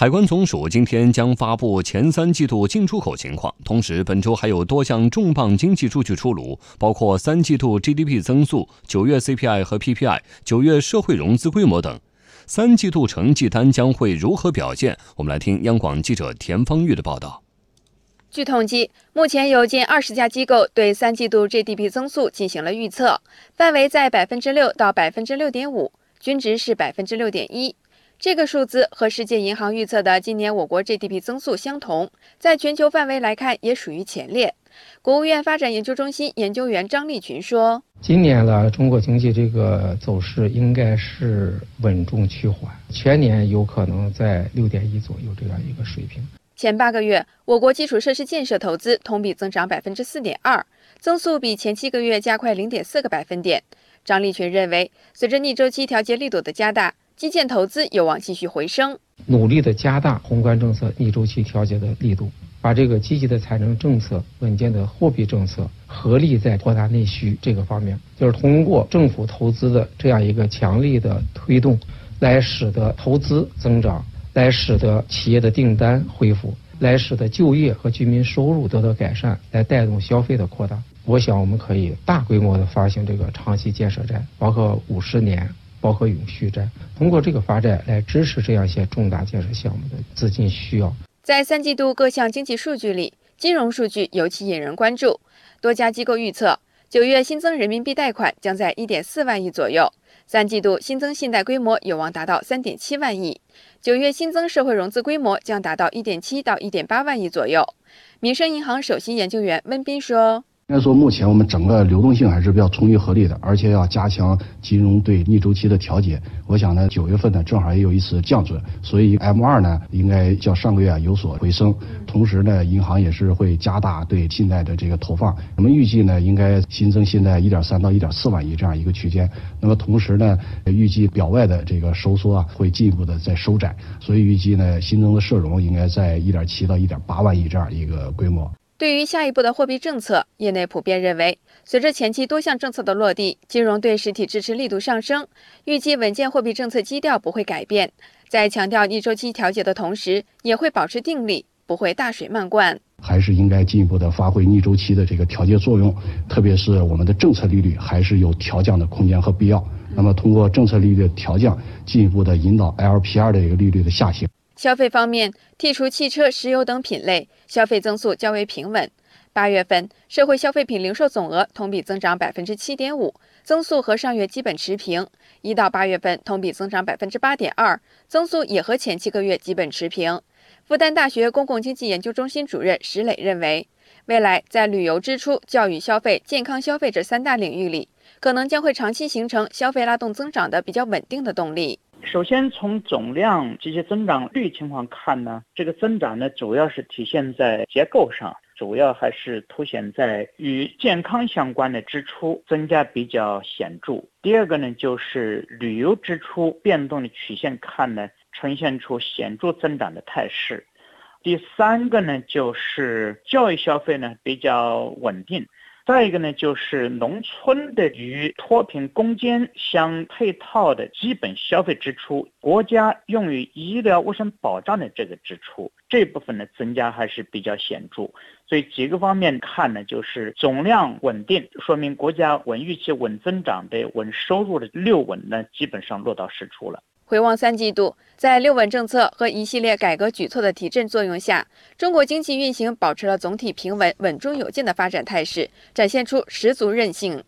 海关总署今天将发布前三季度进出口情况，同时本周还有多项重磅经济数据出炉，包括三季度 GDP 增速、九月 CPI 和 PPI、九月社会融资规模等。三季度成绩单将会如何表现？我们来听央广记者田方玉的报道。据统计，目前有近二十家机构对三季度 GDP 增速进行了预测，范围在百分之六到百分之六点五，均值是百分之六点一。这个数字和世界银行预测的今年我国 GDP 增速相同，在全球范围来看也属于前列。国务院发展研究中心研究员张立群说：“今年呢，中国经济这个走势应该是稳中趋缓，全年有可能在六点一左右这样一个水平。前八个月，我国基础设施建设投资同比增长百分之四点二，增速比前七个月加快零点四个百分点。张立群认为，随着逆周期调节力度的加大。”基建投资有望继续回升，努力的加大宏观政策逆周期调节的力度，把这个积极的财政政策、稳健的货币政策合力在扩大内需这个方面，就是通过政府投资的这样一个强力的推动，来使得投资增长，来使得企业的订单恢复，来使得就业和居民收入得到改善，来带动消费的扩大。我想我们可以大规模的发行这个长期建设债，包括五十年。包括永续债，通过这个发债来支持这样一些重大建设项目的资金需要。在三季度各项经济数据里，金融数据尤其引人关注。多家机构预测，九月新增人民币贷款将在一点四万亿左右，三季度新增信贷规模有望达到三点七万亿，九月新增社会融资规模将达到一点七到一点八万亿左右。民生银行首席研究员温斌说。应该说，目前我们整个流动性还是比较充裕合理的，而且要加强金融对逆周期的调节。我想呢，九月份呢正好也有一次降准，所以 M 二呢应该较上个月啊有所回升。同时呢，银行也是会加大对信贷的这个投放。我们预计呢，应该新增信贷一点三到一点四万亿这样一个区间。那么同时呢，预计表外的这个收缩啊会进一步的在收窄，所以预计呢新增的社融应该在一点七到一点八万亿这样一个规模。对于下一步的货币政策，业内普遍认为，随着前期多项政策的落地，金融对实体支持力度上升，预计稳健货币政策基调不会改变。在强调逆周期调节的同时，也会保持定力，不会大水漫灌。还是应该进一步的发挥逆周期的这个调节作用，特别是我们的政策利率还是有调降的空间和必要。那么，通过政策利率的调降，进一步的引导 LPR 的一个利率的下行。消费方面，剔除汽车、石油等品类，消费增速较为平稳。八月份社会消费品零售总额同比增长百分之七点五，增速和上月基本持平。一到八月份同比增长百分之八点二，增速也和前七个月基本持平。复旦大学公共经济研究中心主任石磊认为，未来在旅游支出、教育消费、健康消费这三大领域里，可能将会长期形成消费拉动增长的比较稳定的动力。首先，从总量及其增长率情况看呢，这个增长呢主要是体现在结构上，主要还是凸显在与健康相关的支出增加比较显著。第二个呢，就是旅游支出变动的曲线看呢，呈现出显著增长的态势。第三个呢，就是教育消费呢比较稳定。再一个呢，就是农村的与脱贫攻坚相配套的基本消费支出，国家用于医疗卫生保障的这个支出，这部分呢增加还是比较显著。所以几个方面看呢，就是总量稳定，说明国家稳预期、稳增长的稳收入的六稳呢，基本上落到实处了。回望三季度，在六稳政策和一系列改革举措的提振作用下，中国经济运行保持了总体平稳、稳中有进的发展态势，展现出十足韧性。